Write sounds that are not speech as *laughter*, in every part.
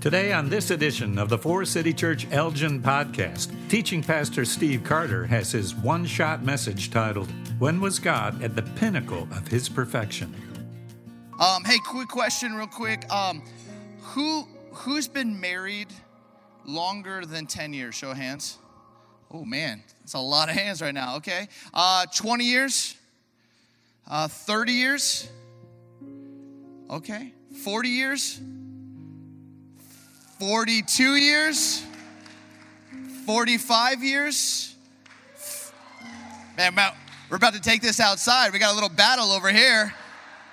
Today, on this edition of the Four City Church Elgin podcast, teaching pastor Steve Carter has his one shot message titled, When Was God at the Pinnacle of His Perfection? Um, hey, quick question, real quick. Um, who who's been married longer than 10 years? Show hands. Oh man, it's a lot of hands right now. Okay. Uh, 20 years? Uh, 30 years? Okay. 40 years? 42 years? 45 years? Man, we're about to take this outside. We got a little battle over here.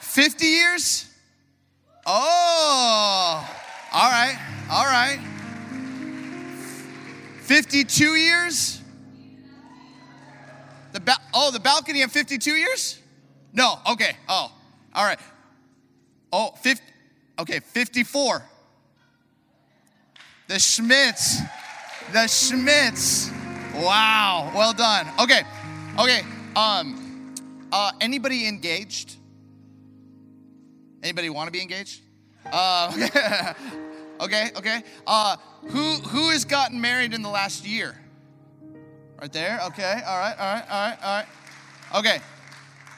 50 years? Oh, all right, all right. 52 years? The ba- oh, the balcony of 52 years? No, okay, oh, all right. Oh, 50, okay, 54. The Schmitz. The Schmitz. Wow. Well done. Okay. Okay. Um uh anybody engaged? Anybody want to be engaged? Uh *laughs* okay, okay. Uh who who has gotten married in the last year? Right there. Okay. All right. All right. All right. All right. Okay.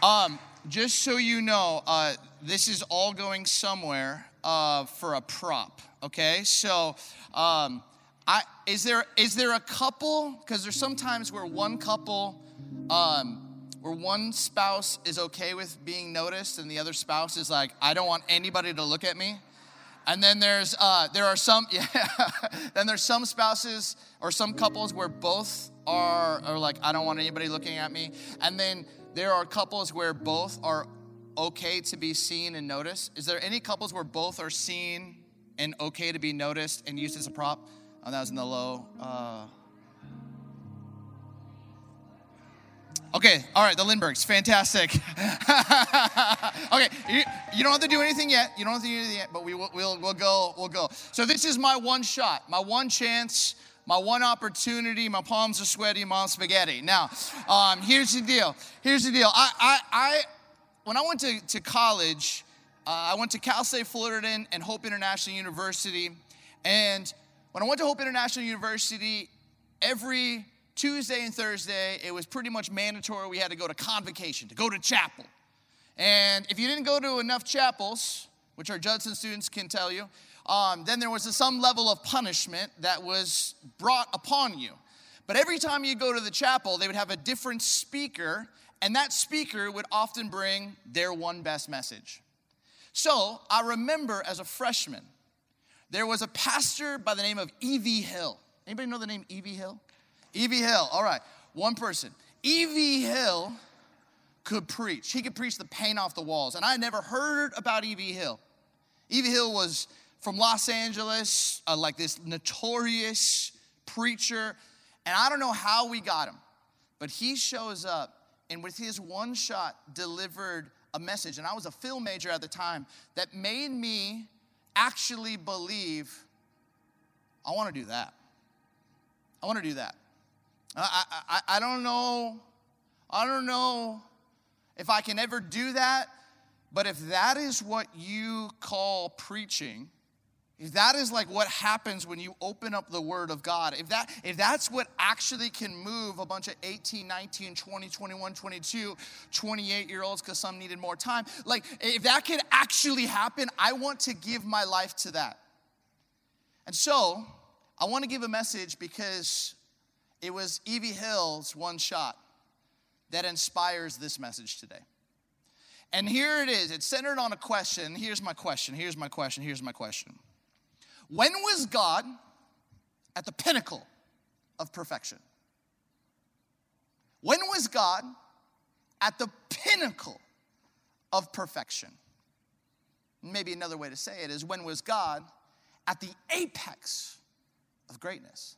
Um just so you know, uh this is all going somewhere uh for a prop. Okay? So um, I, is there is there a couple? Because there's sometimes where one couple, um, where one spouse is okay with being noticed, and the other spouse is like, I don't want anybody to look at me. And then there's uh, there are some *laughs* yeah, then there's some spouses or some couples where both are are like, I don't want anybody looking at me. And then there are couples where both are okay to be seen and noticed. Is there any couples where both are seen and okay to be noticed and used as a prop. Oh, that was in the low. Uh... Okay, all right, the Lindberghs, fantastic. *laughs* okay, you, you, don't have to do anything yet. You don't have to do anything yet, but we will, we'll, we'll go, we'll go. So this is my one shot, my one chance, my one opportunity. My palms are sweaty, mom's spaghetti. Now, um, here's the deal. Here's the deal. I, I, I when I went to, to college, uh, I went to Cal State Fullerton and Hope International University. And when I went to Hope International University, every Tuesday and Thursday, it was pretty much mandatory. We had to go to convocation, to go to chapel. And if you didn't go to enough chapels, which our Judson students can tell you, um, then there was a, some level of punishment that was brought upon you. But every time you go to the chapel, they would have a different speaker, and that speaker would often bring their one best message. So I remember as a freshman, there was a pastor by the name of E.V. Hill. Anybody know the name E.V. Hill? E.V. Hill, all right, one person. E.V. Hill could preach. He could preach the paint off the walls. And I had never heard about E.V. Hill. E.V. Hill was from Los Angeles, uh, like this notorious preacher. And I don't know how we got him, but he shows up and with his one shot delivered a message, and I was a film major at the time, that made me actually believe I want to do that. I want to do that. I, I, I don't know, I don't know if I can ever do that, but if that is what you call preaching, that is like what happens when you open up the word of God, if that if that's what actually can move a bunch of 18, 19, 20, 21, 22, 28 year olds cuz some needed more time, like if that could actually happen, I want to give my life to that. And so, I want to give a message because it was E.V. Hill's one shot that inspires this message today. And here it is. It's centered on a question. Here's my question. Here's my question. Here's my question. When was God at the pinnacle of perfection? When was God at the pinnacle of perfection? Maybe another way to say it is when was God at the apex of greatness?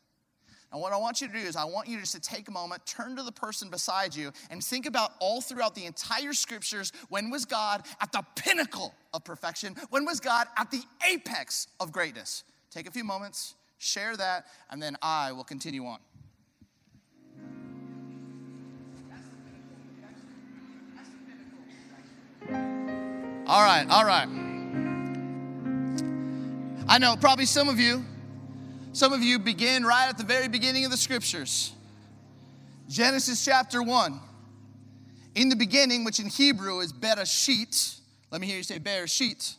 And what I want you to do is, I want you just to take a moment, turn to the person beside you, and think about all throughout the entire scriptures when was God at the pinnacle of perfection? When was God at the apex of greatness? Take a few moments, share that, and then I will continue on. All right, all right. I know, probably some of you, some of you begin right at the very beginning of the scriptures. Genesis chapter 1. In the beginning, which in Hebrew is Bereshit. Let me hear you say Bereshit.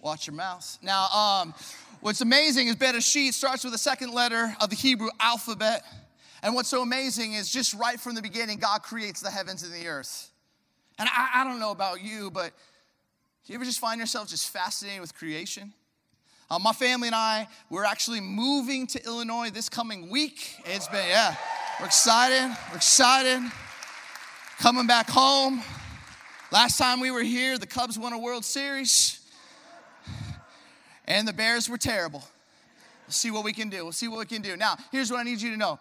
Watch your mouth. Now, um, what's amazing is Bereshit starts with the second letter of the Hebrew alphabet. And what's so amazing is just right from the beginning, God creates the heavens and the earth. And I, I don't know about you, but do you ever just find yourself just fascinated with creation? Uh, my family and I, we're actually moving to Illinois this coming week. It's been, yeah, we're excited. We're excited. Coming back home. Last time we were here, the Cubs won a World Series, and the Bears were terrible. We'll see what we can do. We'll see what we can do. Now, here's what I need you to know.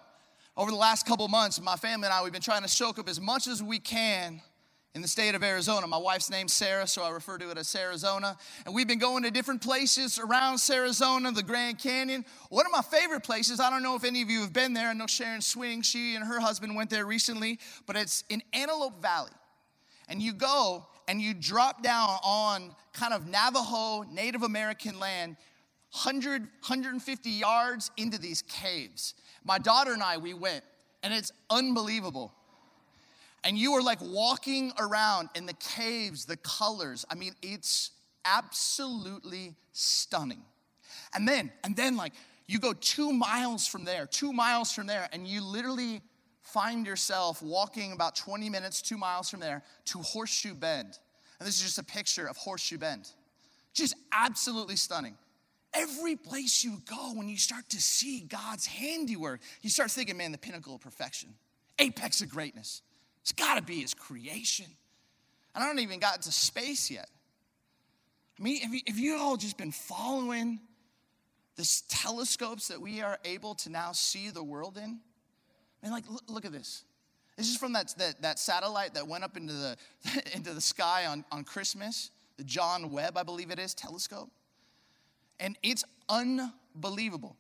Over the last couple months, my family and I, we've been trying to soak up as much as we can in the state of Arizona. My wife's name's Sarah, so I refer to it as Arizona. And we've been going to different places around Arizona, the Grand Canyon. One of my favorite places, I don't know if any of you have been there. I know Sharon Swing, she and her husband went there recently, but it's in Antelope Valley. And you go and you drop down on kind of Navajo, Native American land, 100, 150 yards into these caves. My daughter and I, we went, and it's unbelievable and you are like walking around in the caves, the colors. I mean, it's absolutely stunning. And then, and then like you go two miles from there, two miles from there, and you literally find yourself walking about 20 minutes, two miles from there to Horseshoe Bend. And this is just a picture of Horseshoe Bend. Just absolutely stunning. Every place you go, when you start to see God's handiwork, you start thinking, man, the pinnacle of perfection, apex of greatness. It's got to be his creation. And I don't even got to space yet. I mean, have you, have you all just been following the telescopes that we are able to now see the world in? I mean, like, look, look at this. This is from that, that, that, satellite that went up into the, *laughs* into the sky on, on Christmas, the John Webb, I believe it is, telescope. And it's unbelievable.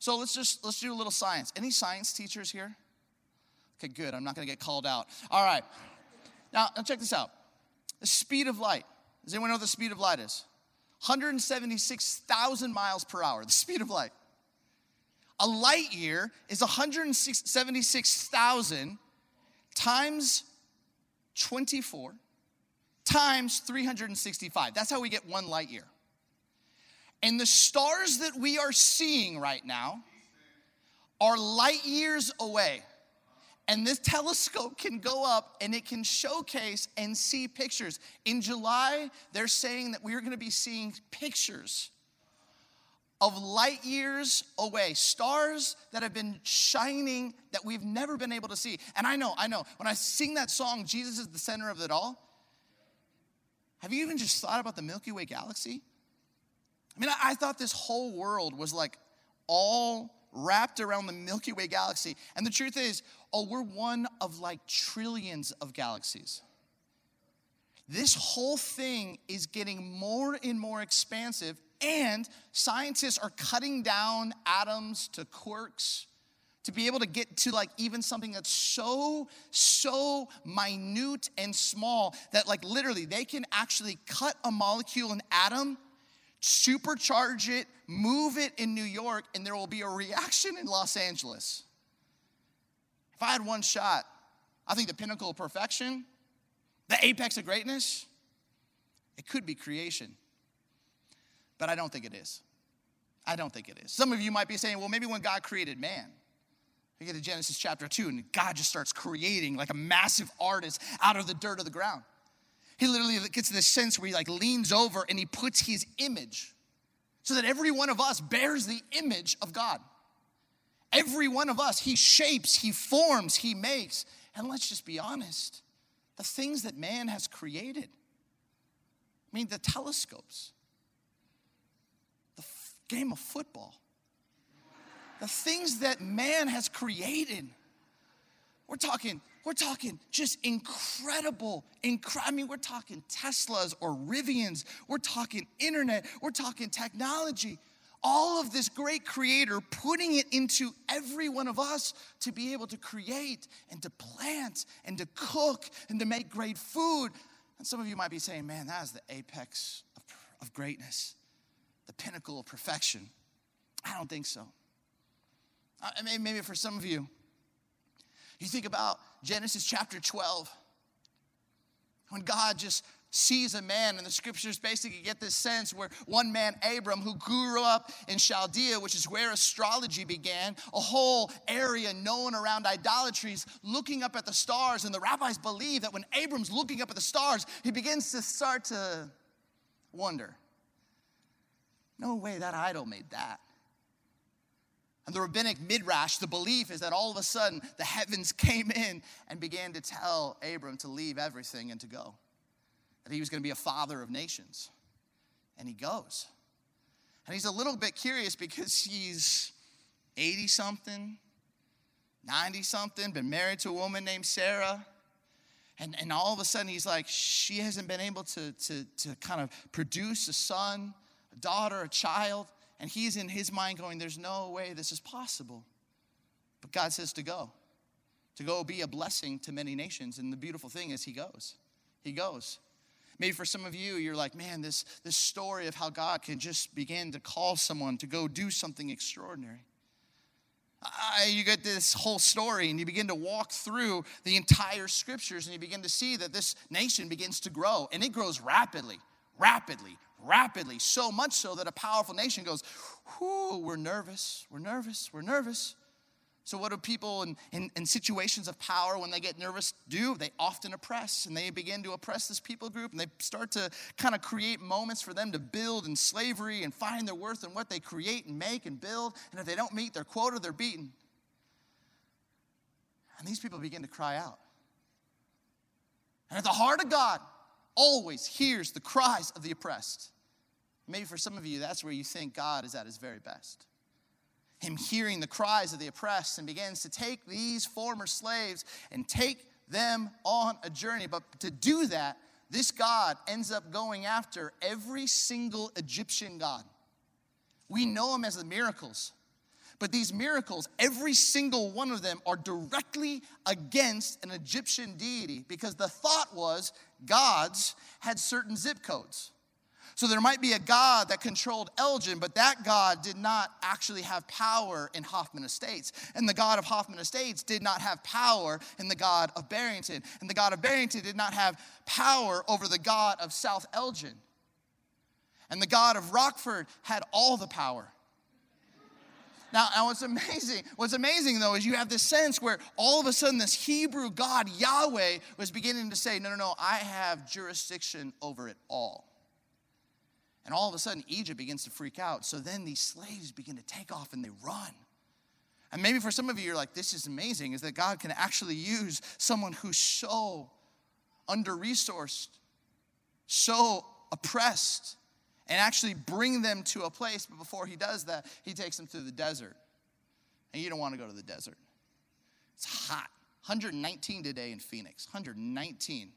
So let's just let's do a little science. Any science teachers here? Okay, good. I'm not going to get called out. All right. Now, now, check this out. The speed of light. Does anyone know what the speed of light is? 176,000 miles per hour, the speed of light. A light year is 176,000 times 24 times 365. That's how we get one light year. And the stars that we are seeing right now are light years away. And this telescope can go up and it can showcase and see pictures. In July, they're saying that we're gonna be seeing pictures of light years away, stars that have been shining that we've never been able to see. And I know, I know, when I sing that song, Jesus is the center of it all, have you even just thought about the Milky Way galaxy? I mean, I, I thought this whole world was like all wrapped around the Milky Way galaxy. And the truth is, oh, we're one of like trillions of galaxies. This whole thing is getting more and more expansive, and scientists are cutting down atoms to quarks to be able to get to like even something that's so so minute and small that like literally they can actually cut a molecule an atom supercharge it, move it in New York, and there will be a reaction in Los Angeles. If I had one shot, I think the pinnacle of perfection, the apex of greatness, it could be creation. But I don't think it is. I don't think it is. Some of you might be saying, well, maybe when God created man, we get to Genesis chapter 2, and God just starts creating like a massive artist out of the dirt of the ground. He literally gets this sense where he like leans over and he puts his image so that every one of us bears the image of God. Every one of us, he shapes, he forms, he makes. And let's just be honest the things that man has created. I mean, the telescopes, the f- game of football, the things that man has created. We're talking we're talking just incredible, incre- I mean, we're talking Teslas or Rivians. We're talking internet. We're talking technology. All of this great creator putting it into every one of us to be able to create and to plant and to cook and to make great food. And some of you might be saying, man, that is the apex of, of greatness. the pinnacle of perfection? I don't think so. Uh, maybe for some of you, you think about Genesis chapter 12, when God just sees a man, and the scriptures basically get this sense where one man, Abram, who grew up in Chaldea, which is where astrology began, a whole area known around idolatries, looking up at the stars. And the rabbis believe that when Abram's looking up at the stars, he begins to start to wonder no way that idol made that. And the rabbinic midrash, the belief is that all of a sudden the heavens *laughs* came in and began to tell Abram to leave everything and to go. That he was going to be a father of nations. And he goes. And he's a little bit curious because he's 80 something, 90 something, been married to a woman named Sarah. And, and all of a sudden he's like, she hasn't been able to, to, to kind of produce a son, a daughter, a child. And he's in his mind going, There's no way this is possible. But God says to go, to go be a blessing to many nations. And the beautiful thing is, he goes. He goes. Maybe for some of you, you're like, man, this, this story of how God can just begin to call someone to go do something extraordinary. I, you get this whole story and you begin to walk through the entire scriptures and you begin to see that this nation begins to grow and it grows rapidly, rapidly, rapidly, so much so that a powerful nation goes, Whoo, we're nervous, we're nervous, we're nervous. So, what do people in, in, in, situations of power, when they get nervous, do? They often oppress, and they begin to oppress this people group, and they start to kind of create moments for them to build in slavery and find their worth in what they create and make and build. And if they don't meet their quota, they're beaten. And these people begin to cry out. And at the heart of God, always hears the cries of the oppressed. Maybe for some of you, that's where you think God is at his very best. Him hearing the cries of the oppressed and begins to take these former slaves and take them on a journey. But to do that, this God ends up going after every single Egyptian God. We know him as the miracles. But these miracles, every single one of them, are directly against an Egyptian deity because the thought was gods had certain zip codes. So there might be a God that controlled Elgin, but that God did not actually have power in Hoffman Estates. And the God of Hoffman Estates did not have power in the God of Barrington. And the God of Barrington did not have power over the God of South Elgin. And the God of Rockford had all the power. Now, now, what's amazing, what's amazing though, is you have this sense where all of a sudden this Hebrew God, Yahweh, was beginning to say, No, no, no, I have jurisdiction over it all. And all of a sudden, Egypt begins to freak out. So then these slaves begin to take off and they run. And maybe for some of you, you're like, This is amazing, is that God can actually use someone who's so under resourced, so oppressed, and actually bring them to a place. But before he does that, he takes them to the desert. And you don't want to go to the desert. It's hot. 119 today in Phoenix. 119.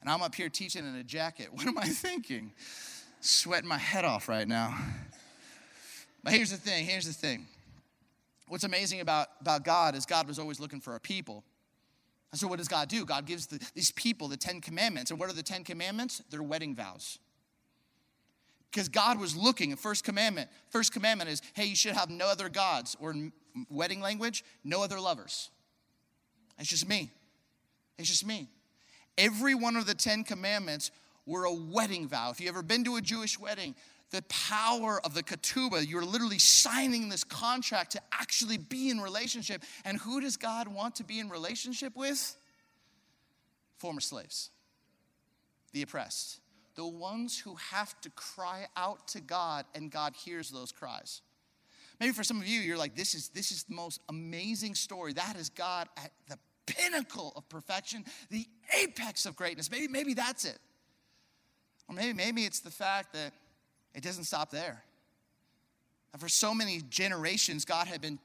And I'm up here teaching in a jacket. *laughs* What am I thinking? Sweating my head off right now. But here's the thing here's the thing. What's amazing about, about God is God was always looking for a people. And so, what does God do? God gives the, these people the Ten Commandments. And what are the Ten Commandments? They're wedding vows because God was looking at first commandment. First commandment is, hey, you should have no other gods, or in wedding language, no other lovers. It's just me. It's just me. Every one of the Ten Commandments were a wedding vow. If you've ever been to a Jewish wedding, the power of the ketubah, you're literally signing this contract to actually be in relationship. And who does God want to be in relationship with? Former slaves, the oppressed the ones who have to cry out to God and God hears those cries. Maybe for some of you, you're like, this is, this is the most amazing story. That is God at the pinnacle of perfection, the apex of greatness. Maybe, maybe that's it. Or maybe, maybe it's the fact that it doesn't stop there. And for so many generations, God had been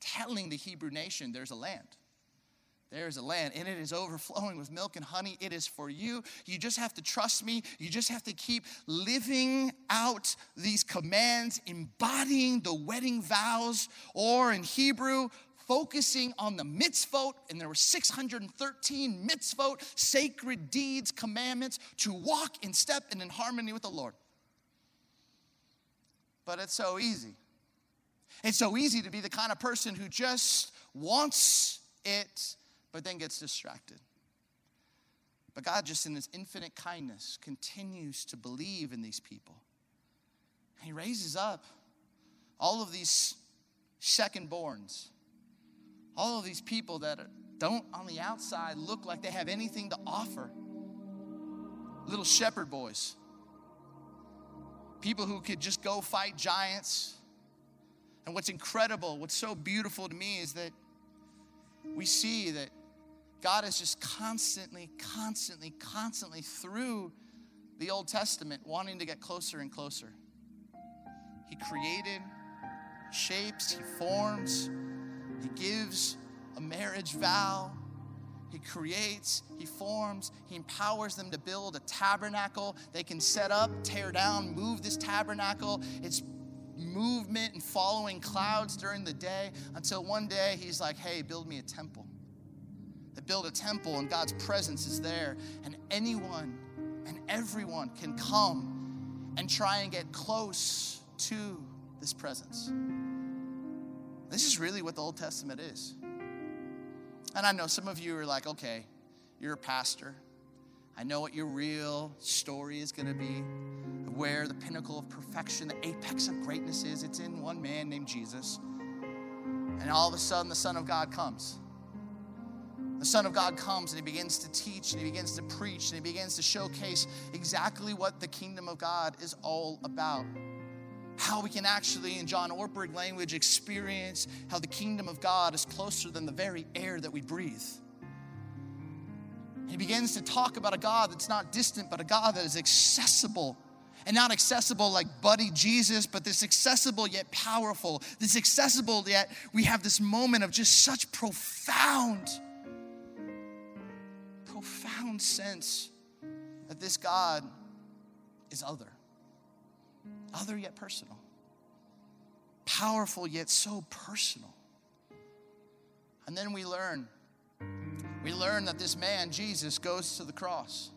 telling the Hebrew nation there's a land. There is a land and it is overflowing with milk and honey. It is for you. You just have to trust me. You just have to keep living out these commands, embodying the wedding vows, or in Hebrew, focusing on the mitzvot. And there were 613 mitzvot, sacred deeds, commandments to walk in step and in harmony with the Lord. But it's so easy. It's so easy to be the kind of person who just wants it, but then gets distracted. But God, just in His infinite kindness, continues to believe in these people. He raises up all of these secondborns, all of these people that don't on the outside look like they have anything to offer. Little shepherd boys, people who could just go fight giants. And what's incredible, what's so beautiful to me is that we see that God is just constantly, constantly, constantly through the Old Testament wanting to get closer and closer. He created, shapes, He forms, He gives a marriage vow. He creates, He forms, He empowers them to build a tabernacle. They can set up, tear down, move this tabernacle. It's movement and following clouds during the day until one day He's like, hey, build me a temple. They build a temple and God's presence is there, and anyone and everyone can come and try and get close to this presence. This is really what the Old Testament is. And I know some of you are like, okay, you're a pastor. I know what your real story is going to be, where the pinnacle of perfection, the apex of greatness is. It's in one man named Jesus. And all of a sudden, the Son of God comes. The Son of God comes and he begins to teach and he begins to preach and he begins to showcase exactly what the kingdom of God is all about how we can actually, in John Ortberg language, experience how the kingdom of God is closer than the very air that we breathe. He begins to talk about a God that's not distant, but a God that is accessible. And not accessible like buddy Jesus, but this accessible yet powerful. This accessible yet we have this moment of just such profound, profound sense that this God is other other yet personal, powerful yet so personal. And then we learn, we learn that this man, Jesus, goes to the cross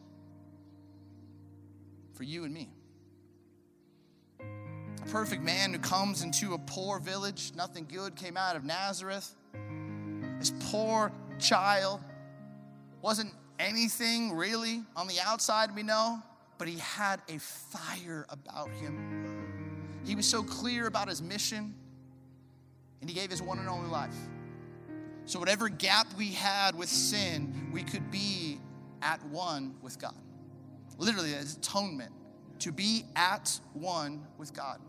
for you and me. A perfect man who comes into a poor village, nothing good came out of Nazareth. This poor child wasn't anything really on the outside, we know but he had a fire about him. He was so clear about his mission, and he gave his one and only life. So, whatever gap we had with sin, we could be at one with God. Literally, it's atonement to be at one with God.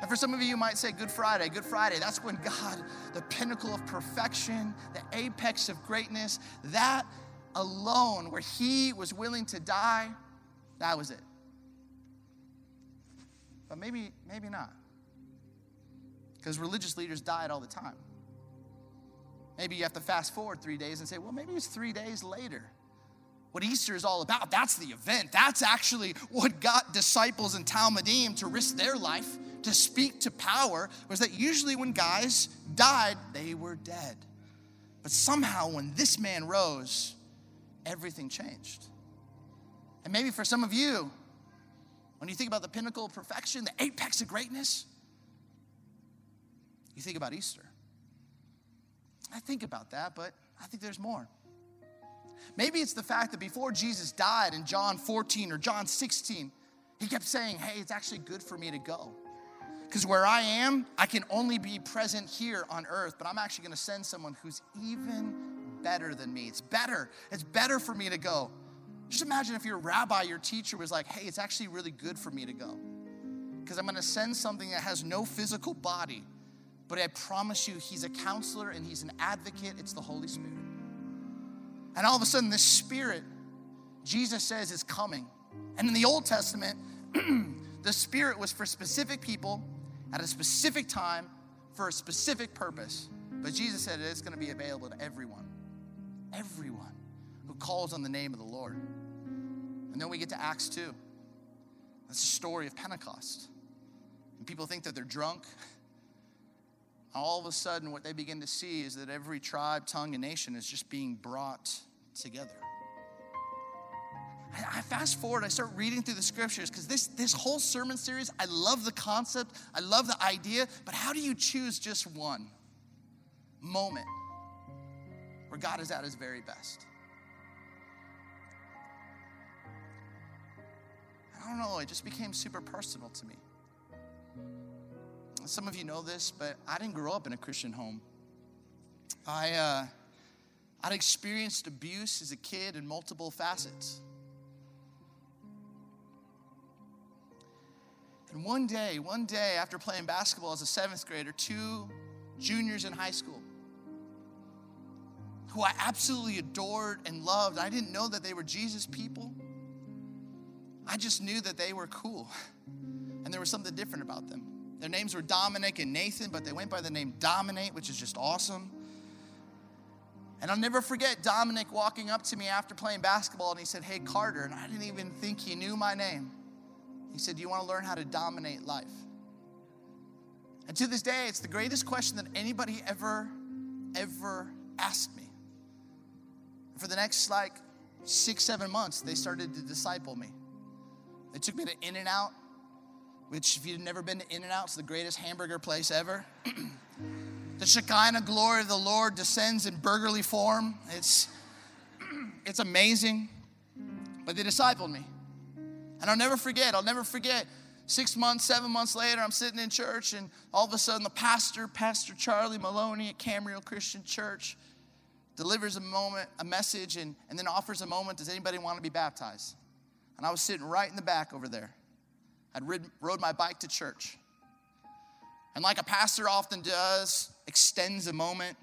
And for some of you, you might say, Good Friday, Good Friday. That's when God, the pinnacle of perfection, the apex of greatness, that alone, where He was willing to die that was it. But maybe, maybe not. Because religious leaders died all the time. Maybe you have to fast forward three days and say, well, maybe it's three days later. What Easter is all about, that's the event. That's actually what got disciples in talmidim to risk their life, to speak to power, was that usually when guys died, they were dead. But somehow when this man rose, everything changed. And maybe for some of you, when you think about the pinnacle of perfection, the apex of greatness, you think about Easter. I think about that, but I think there's more. Maybe it's the fact that before Jesus died in John 14 or John 16, he kept saying, Hey, it's actually good for me to go. Because where I am, I can only be present here on earth, but I'm actually going to send someone who's even better than me. It's better. It's better for me to go. Just imagine if your rabbi, your teacher was like, hey, it's actually really good for me to go. Because I'm going to send something that has no physical body, but I promise you, he's a counselor and he's an advocate. It's the Holy Spirit. And all of a sudden, this Spirit, Jesus says, is coming. And in the Old Testament, *clears throat* the Spirit was for specific people at a specific time for a specific purpose. But Jesus said it's going to be available to everyone. Everyone who calls on the name of the Lord. And then we get to Acts 2. That's the story of Pentecost. And people think that they're drunk. All of a sudden, what they begin to see is that every tribe, tongue, and nation is just being brought together. I, fast forward, I start reading through the scriptures because this, this whole sermon series, I love the concept, I love the idea, but how do you choose just one moment where God is at his very best? I don't know, it just became super personal to me. Some of you know this, but I didn't grow up in a Christian home. I, uh, I'd experienced abuse as a kid in multiple facets. And one day, one day after playing basketball as a seventh grader, two juniors in high school who I absolutely adored and loved, I didn't know that they were Jesus people. I just knew that they were cool and there was something different about them. Their names were Dominic and Nathan, but they went by the name Dominate, which is just awesome. And I'll never forget Dominic walking up to me after playing basketball and he said, Hey, Carter. And I didn't even think he knew my name. He said, Do you want to learn how to dominate life? And to this day, it's the greatest question that anybody ever, ever asked me. For the next like six, seven months, they started to disciple me. They took me to In N Out, which, if you've never been to In N Out, it's the greatest hamburger place ever. *clears throat* the Shekinah glory of the Lord descends in burgerly form. It's, *clears throat* it's amazing. But they discipled me. And I'll never forget, I'll never forget. Six months, seven months later, I'm sitting in church, and all of a sudden, the pastor, Pastor Charlie Maloney at Camarillo Christian Church, delivers a moment, a message, and, and then offers a moment. Does anybody want to be baptized? And I was sitting right in the back over there. I'd rid, rode my bike to church. And like a pastor often does, extends a moment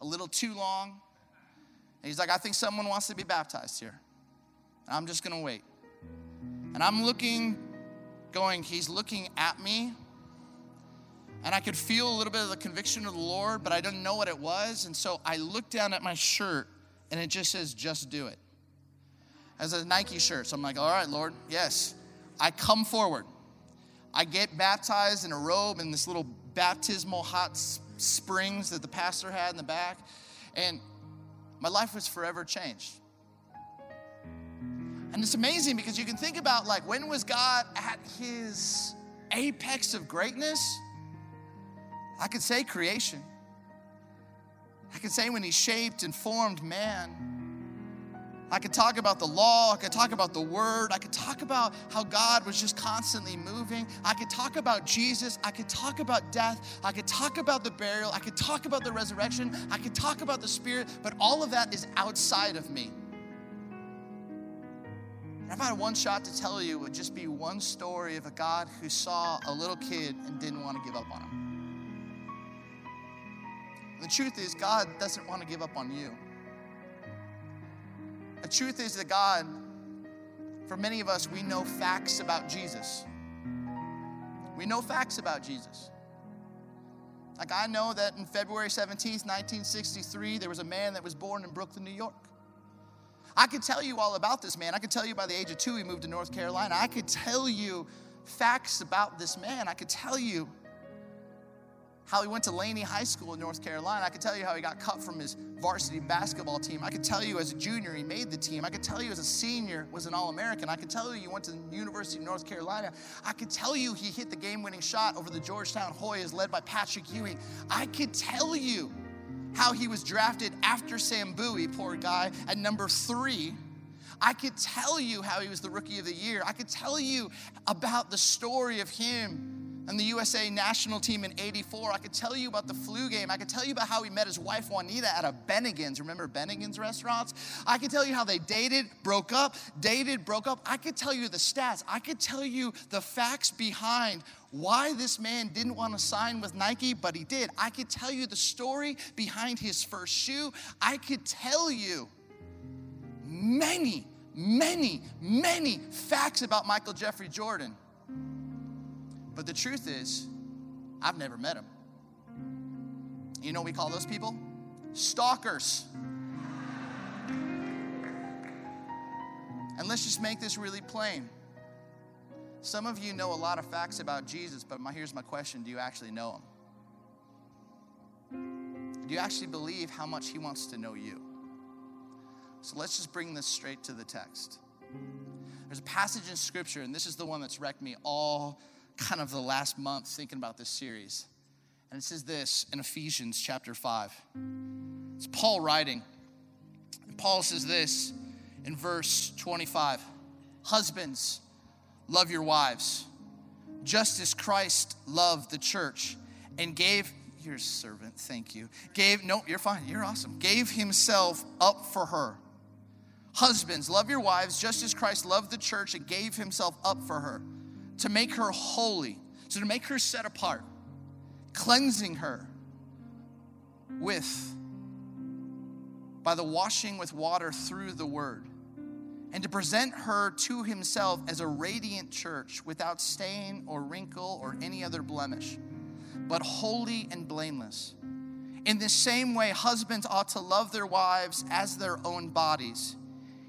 a little too long. And he's like, I think someone wants to be baptized here. And I'm just gonna wait. And I'm looking, going, he's looking at me. And I could feel a little bit of the conviction of the Lord, but I didn't know what it was. And so I looked down at my shirt and it just says, just do it. As a Nike shirt. So I'm like, all right, Lord, yes. I come forward. I get baptized in a robe in this little baptismal hot springs that the pastor had in the back. And my life was forever changed. And it's amazing because you can think about like when was God at his apex of greatness? I could say creation. I could say when he shaped and formed man. I could talk about the law. I could talk about the word. I could talk about how God was just constantly moving. I could talk about Jesus. I could talk about death. I could talk about the burial. I could talk about the resurrection. I could talk about the spirit, but all of that is outside of me. And if I had one shot to tell you, it would just be one story of a God who saw a little kid and didn't want to give up on him. The truth is, God doesn't want to give up on you. The truth is that God, for many of us, we know facts about Jesus. We know facts about Jesus. Like I know that in February 17th, 1963, there was a man that was born in Brooklyn, New York. I could tell you all about this man. I could tell you by the age of two, he moved to North Carolina. I could tell you facts about this man. I could tell you how he went to Laney High School in North Carolina. I could tell you how he got cut from his varsity basketball team. I could tell you as a junior he made the team. I could tell you as a senior was an All-American. I could tell you he went to the University of North Carolina. I could tell you he hit the game-winning shot over the Georgetown Hoyas led by Patrick Ewing. I could tell you how he was drafted after Sam Bowie, poor guy, at number three. I could tell you how he was the rookie of the year. I could tell you about the story of him and the USA national team in 84. I could tell you about the flu game. I could tell you about how he met his wife Juanita at a Bennigan's. Remember Bennigan's restaurants? I could tell you how they dated, broke up, dated, broke up. I could tell you the stats. I could tell you the facts behind why this man didn't want to sign with Nike, but he did. I could tell you the story behind his first shoe. I could tell you many, many, many facts about Michael Jeffrey Jordan. But the truth is, I've never met him. You know what we call those people? Stalkers. And let's just make this really plain. Some of you know a lot of facts about Jesus, but my, here's my question Do you actually know him? Do you actually believe how much he wants to know you? So let's just bring this straight to the text. There's a passage in scripture, and this is the one that's wrecked me all kind of the last month thinking about this series. And it says this in Ephesians chapter 5. It's Paul writing. And Paul says this in verse 25 Husbands, love your wives, just as Christ loved the church and gave your servant, thank you. Gave, no, you're fine, you're awesome. Gave himself up for her. Husbands, love your wives just as Christ loved the church and gave himself up for her to make her holy, so to make her set apart, cleansing her with by the washing with water through the word and to present her to himself as a radiant church without stain or wrinkle or any other blemish, but holy and blameless. In the same way, husbands ought to love their wives as their own bodies.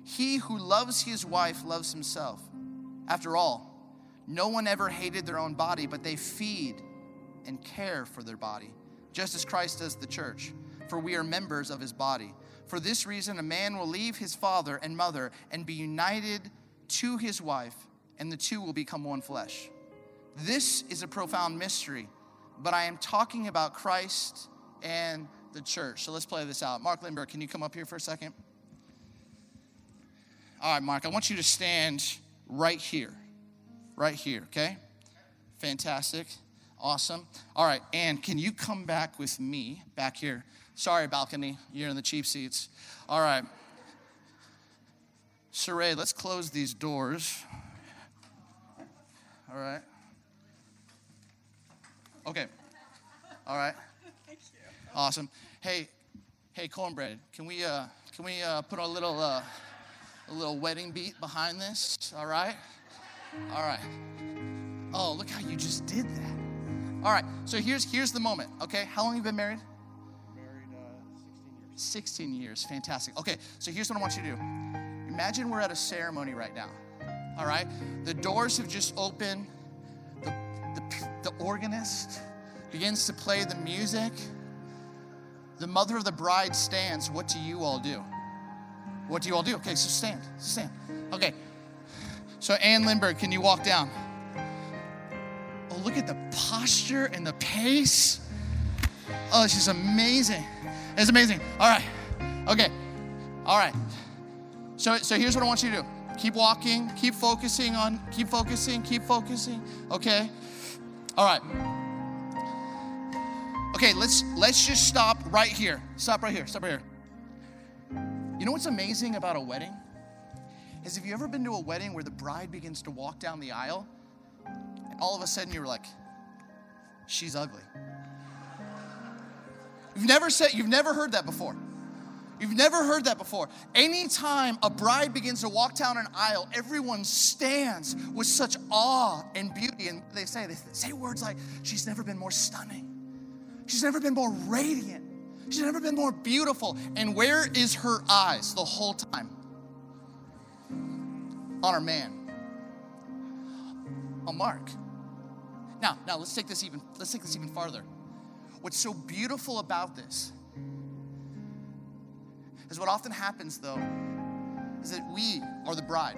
He who loves his wife loves himself. After all, no one ever hated their own body, but they feed and care for their body, just as Christ does the church, for we are members of his body. For this reason, a man will leave his father and mother and be united to his wife, and the two will become one flesh. This is a profound mystery, but I am talking about Christ and the church. So let's play this out. Mark Lindbergh, can you come up here for a second? All right, Mark, I want you to stand right here. Right here, okay? Fantastic. Awesome. All right, and can you come back with me back here? Sorry, balcony, you're in the cheap seats. All right. Saray, let's close these doors. All right. Okay. All right. Thank you. Awesome. Hey, hey, cornbread. Can we uh, can we uh, put a little uh, a little wedding beat behind this? All right. All right. Oh, look how you just did that. All right. So here's here's the moment. Okay. How long have you been married? Married uh, 16 years. Fantastic. Okay, so here's what I want you to do. Imagine we're at a ceremony right now. All right? The doors have just opened. The, the, the organist begins to play the music. The mother of the bride stands. What do you all do? What do you all do? Okay, so stand. Stand. Okay. So, Ann Lindbergh, can you walk down? Oh, look at the posture and the pace. Oh, is amazing. It's amazing. All right. Okay. All right. So, so here's what I want you to do. Keep walking, keep focusing on, keep focusing, keep focusing. Okay. All right. Okay, let's let's just stop right here. Stop right here. Stop right here. You know what's amazing about a wedding? Is have you ever been to a wedding where the bride begins to walk down the aisle and all of a sudden you're like, she's ugly. You've never said, you've never heard that before. You've never heard that before. Anytime a bride begins to walk down an aisle, everyone stands with such awe and beauty. And they say, they say words like, she's never been more stunning. She's never been more radiant. She's never been more beautiful. And where is her eyes the whole time? On our man. On Mark. Now, now let's take this even, let's take this even farther. What's so beautiful about this is what often happens, though, is that we are the bride.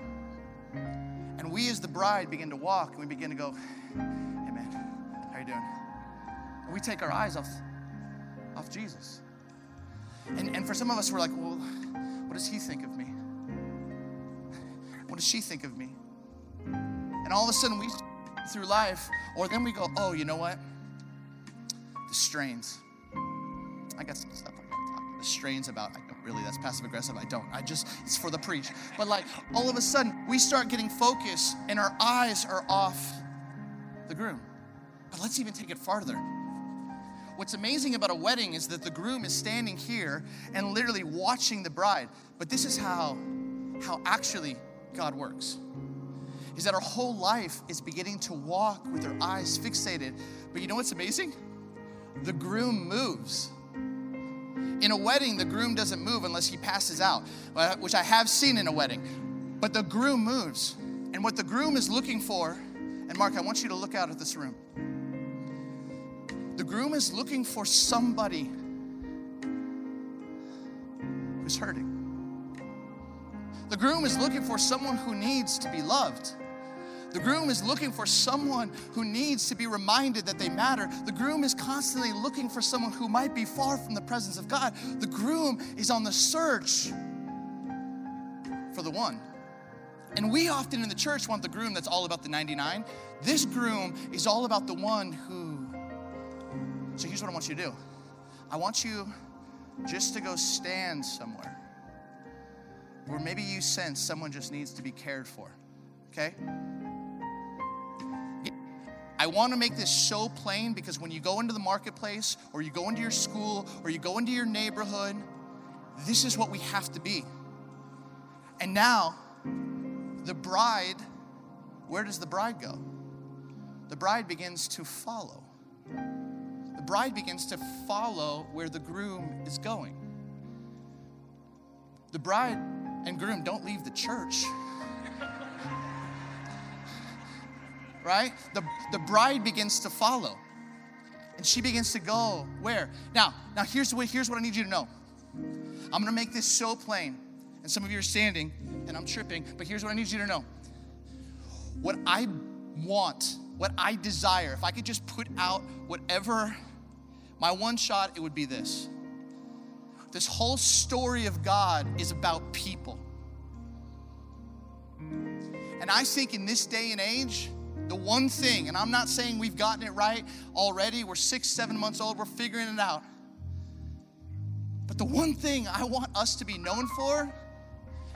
And we, as the bride, begin to walk and we begin to go, Hey, man, how you doing? And we take our eyes off, off Jesus. And, and for some of us, we're like, Well, what does he think of me? Does she think of me? And all of a sudden, we through life, or then we go, Oh, you know what? the strains. I got some stuff going to talk the strains about. I don't really, that's passive aggressive. I don't. I just, it's for the preach. But like all of a sudden, we start getting focused and our eyes are off the groom. But let's even take it farther. What's amazing about a wedding is that the groom is standing here and literally watching the bride. But this is how, how actually God works. Is that our whole life is beginning to walk with our eyes fixated. But you know what's amazing? the groom moves. In a wedding, the groom doesn't move unless he passes out, uh, which I have seen in a wedding. But the groom moves. And what the groom is looking for, and Mark, I want you to look out at this room. The groom is looking for somebody who's hurting. The groom is looking for someone who needs to be loved. The groom is looking for someone who needs to be reminded that they matter. The groom is constantly looking for someone who might be far from the presence of God. The groom is on the search for the one. And we often in the church want the groom that's all about the 99. This groom is all about the one who. So here's what I want you to do I want you just to go stand somewhere where maybe you sense someone just needs to be cared for, okay? I want to make this so plain because when you go into the marketplace or you go into your school or you go into your neighborhood, this is what we have to be. And now, the bride, where does the bride go? The bride begins to follow. The bride begins to follow where the groom is going. The bride and groom don't leave the church. right? The, the bride begins to follow. And she begins to go where? Now, now here's what, here's what I need you to know. I'm gonna make this so plain. And some of you are standing and I'm tripping, but here's what I need you to know. What I want, what I desire, if I could just put out whatever my one shot, it would be this. This whole story of God is about people. And I think in this day and age, the one thing, and I'm not saying we've gotten it right already, we're six, seven months old, we're figuring it out. But the one thing I want us to be known for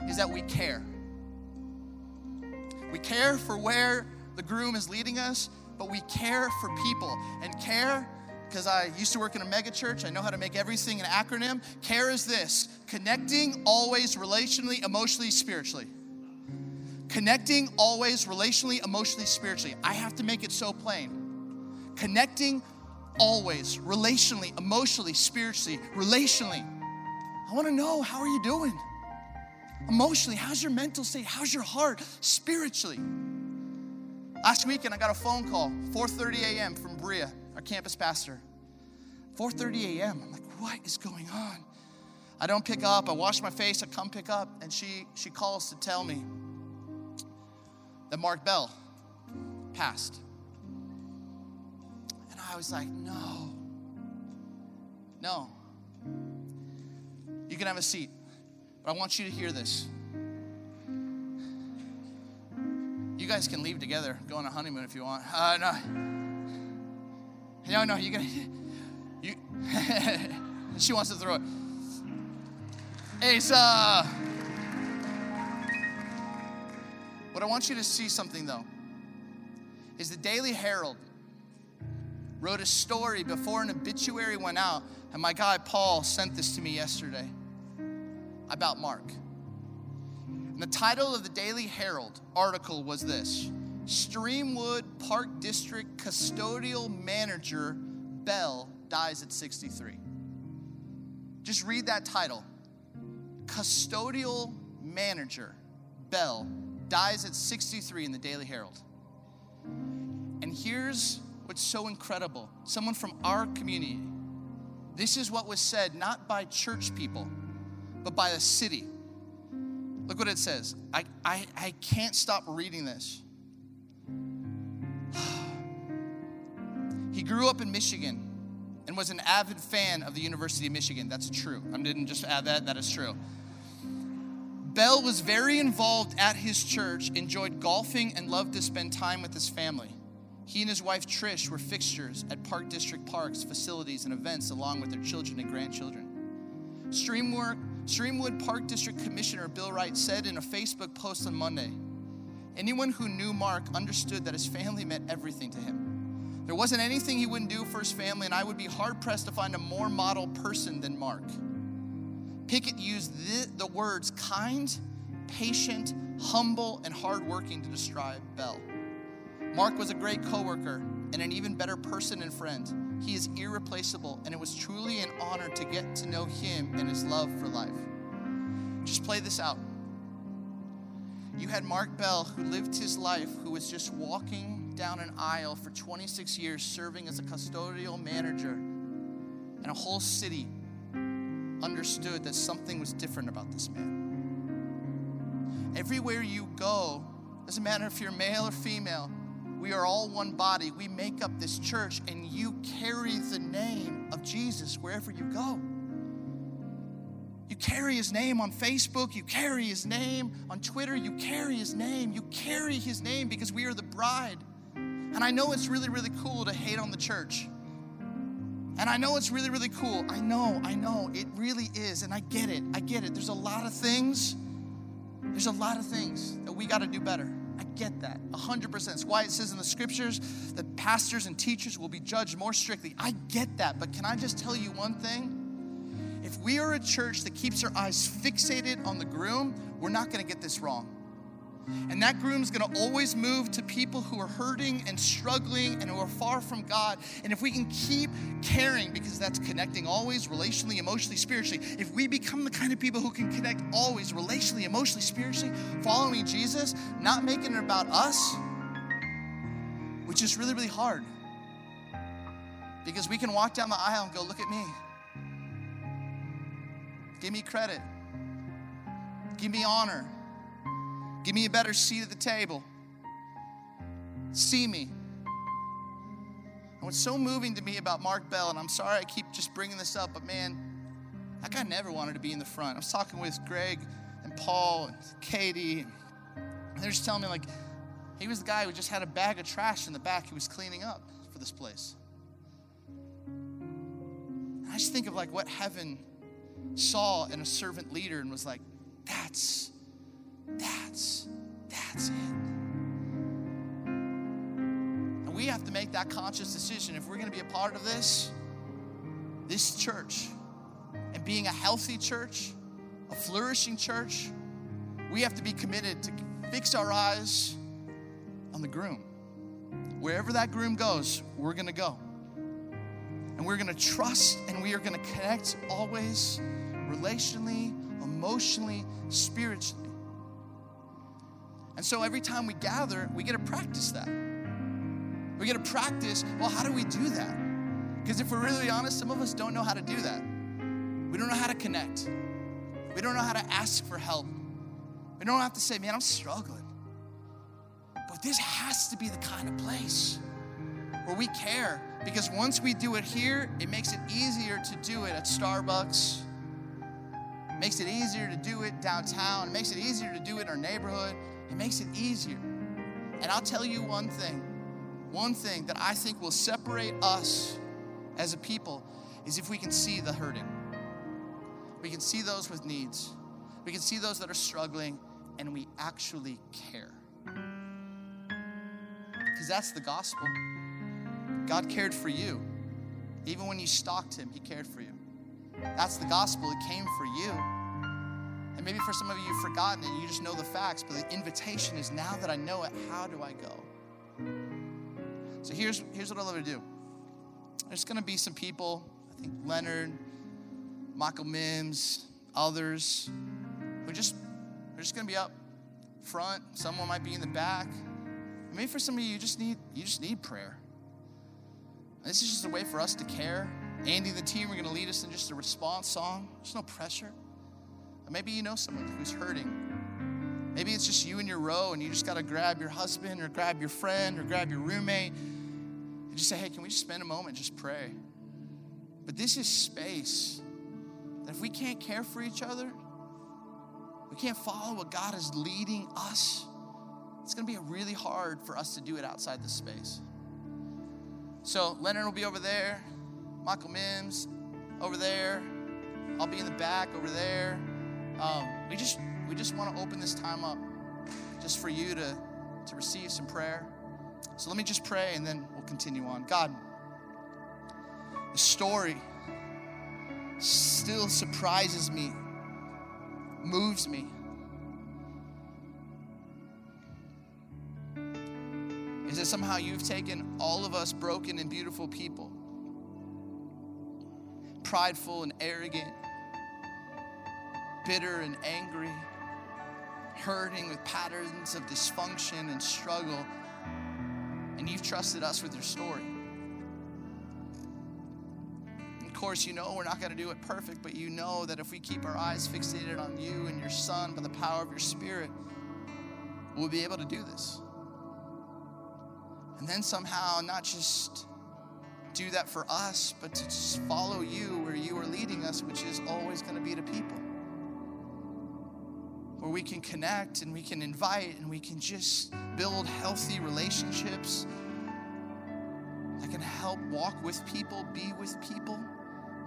is that we care. We care for where the groom is leading us, but we care for people. And care because I used to work in a mega church. I know how to make everything an acronym. CARE is this connecting always relationally, emotionally, spiritually. Connecting always relationally, emotionally, spiritually. I have to make it so plain. Connecting always relationally, emotionally, spiritually, relationally. I want to know how are you doing? Emotionally, how's your mental state? How's your heart spiritually? Last weekend I got a phone call, 4:30 a.m. from Bria our campus pastor. 4:30 a.m. I'm like, what is going on? I don't pick up. I wash my face. I come pick up, and she she calls to tell me that Mark Bell passed. And I was like, no, no. You can have a seat, but I want you to hear this. You guys can leave together, go on a honeymoon if you want. Uh, no. No, no, you're gonna. You. *laughs* she wants to throw it. Asa. Uh, what I want you to see something though is the Daily Herald wrote a story before an obituary went out, and my guy Paul sent this to me yesterday about Mark. And the title of the Daily Herald article was this Streamwood Park District custodial manager Bell dies at 63. Just read that title. Custodial manager Bell dies at 63 in the Daily Herald. And here's what's so incredible someone from our community. This is what was said not by church people, but by the city. Look what it says. I, I, I can't stop reading this. Grew up in Michigan and was an avid fan of the University of Michigan. That's true. I didn't just add that, that is true. Bell was very involved at his church, enjoyed golfing, and loved to spend time with his family. He and his wife Trish were fixtures at Park District parks, facilities, and events along with their children and grandchildren. Streamwood, Streamwood Park District Commissioner Bill Wright said in a Facebook post on Monday Anyone who knew Mark understood that his family meant everything to him. There wasn't anything he wouldn't do for his family, and I would be hard pressed to find a more model person than Mark. Pickett used the, the words kind, patient, humble, and hardworking to describe Bell. Mark was a great coworker and an even better person and friend. He is irreplaceable, and it was truly an honor to get to know him and his love for life. Just play this out. You had Mark Bell, who lived his life, who was just walking down an aisle for 26 years serving as a custodial manager, and a whole city understood that something was different about this man. Everywhere you go, doesn't matter if you're male or female, we are all one body. We make up this church, and you carry the name of Jesus wherever you go. You carry his name on Facebook, you carry his name on Twitter, you carry his name. You carry his name because we are the bride. And I know it's really, really cool to hate on the church. And I know it's really, really cool. I know, I know, it really is. And I get it. I get it. There's a lot of things, there's a lot of things that we got to do better. I get that 100%. It's why it says in the scriptures that pastors and teachers will be judged more strictly. I get that. But can I just tell you one thing? If we are a church that keeps our eyes fixated on the groom, we're not going to get this wrong. And that groom's gonna always move to people who are hurting and struggling and who are far from God. And if we can keep caring, because that's connecting always, relationally, emotionally, spiritually, if we become the kind of people who can connect always, relationally, emotionally, spiritually, following Jesus, not making it about us, which is really, really hard. Because we can walk down the aisle and go, look at me. Give me credit. Give me honor. Give me a better seat at the table. See me. And what's so moving to me about Mark Bell, and I'm sorry I keep just bringing this up, but man, that guy never wanted to be in the front. I was talking with Greg and Paul and Katie, and they're just telling me, like, he was the guy who just had a bag of trash in the back he was cleaning up for this place. And I just think of like what heaven saw in a servant leader and was like, that's that's that's it. And we have to make that conscious decision if we're going to be a part of this this church and being a healthy church, a flourishing church, we have to be committed to fix our eyes on the groom. Wherever that groom goes, we're going to go. And we're going to trust and we are going to connect always relationally, emotionally, spiritually. And so every time we gather, we get to practice that. We get to practice, well, how do we do that? Because if we're really honest, some of us don't know how to do that. We don't know how to connect. We don't know how to ask for help. We don't have to say, man, I'm struggling. But this has to be the kind of place where we care. Because once we do it here, it makes it easier to do it at Starbucks. It makes it easier to do it downtown. It makes it easier to do it in our neighborhood. It makes it easier. And I'll tell you one thing one thing that I think will separate us as a people is if we can see the hurting. We can see those with needs. We can see those that are struggling, and we actually care. Because that's the gospel. God cared for you. Even when you stalked him, he cared for you. That's the gospel. It came for you. And maybe for some of you, you've forgotten it. You just know the facts. But the invitation is now that I know it, how do I go? So here's, here's what I love to do. There's going to be some people, I think Leonard, Michael Mims, others, who just, they're just going to be up front. Someone might be in the back. And maybe for some of you, you just need, you just need prayer. This is just a way for us to care. Andy and the team are going to lead us in just a response song. There's no pressure. Maybe you know someone who's hurting. Maybe it's just you in your row and you just got to grab your husband or grab your friend or grab your roommate and just say, hey, can we just spend a moment, just pray? But this is space that if we can't care for each other, we can't follow what God is leading us, it's going to be really hard for us to do it outside this space. So Leonard will be over there, Michael Mims over there, I'll be in the back over there um, we just we just want to open this time up just for you to to receive some prayer. So let me just pray and then we'll continue on. God, the story still surprises me, moves me. Is that somehow you've taken all of us broken and beautiful people, prideful and arrogant, bitter and angry, hurting with patterns of dysfunction and struggle, and you've trusted us with your story. Of course, you know we're not going to do it perfect, but you know that if we keep our eyes fixated on you and your Son by the power of your Spirit, we'll be able to do this. And then somehow, not just do that for us, but to just follow you where you are leading us, which is always going to be. Where we can connect and we can invite and we can just build healthy relationships that can help walk with people, be with people,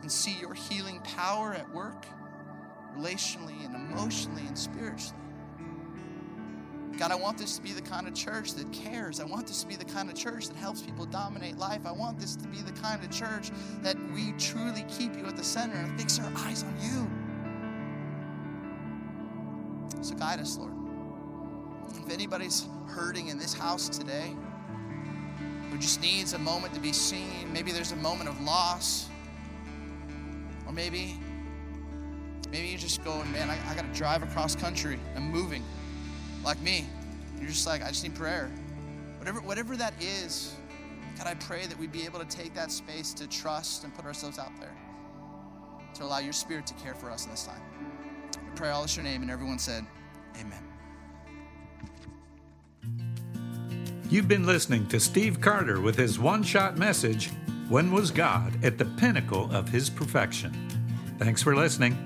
and see your healing power at work, relationally and emotionally and spiritually. God, I want this to be the kind of church that cares. I want this to be the kind of church that helps people dominate life. I want this to be the kind of church that we truly keep you at the center and fix our eyes on you. So guide us, Lord. If anybody's hurting in this house today, who just needs a moment to be seen, maybe there's a moment of loss, or maybe maybe you're just going, man, I, I got to drive across country. I'm moving like me. You're just like, I just need prayer. Whatever, whatever that is, God, I pray that we'd be able to take that space to trust and put ourselves out there to allow your spirit to care for us in this time. We pray all this your name, and everyone said, Amen. You've been listening to Steve Carter with his one shot message When Was God at the Pinnacle of His Perfection? Thanks for listening.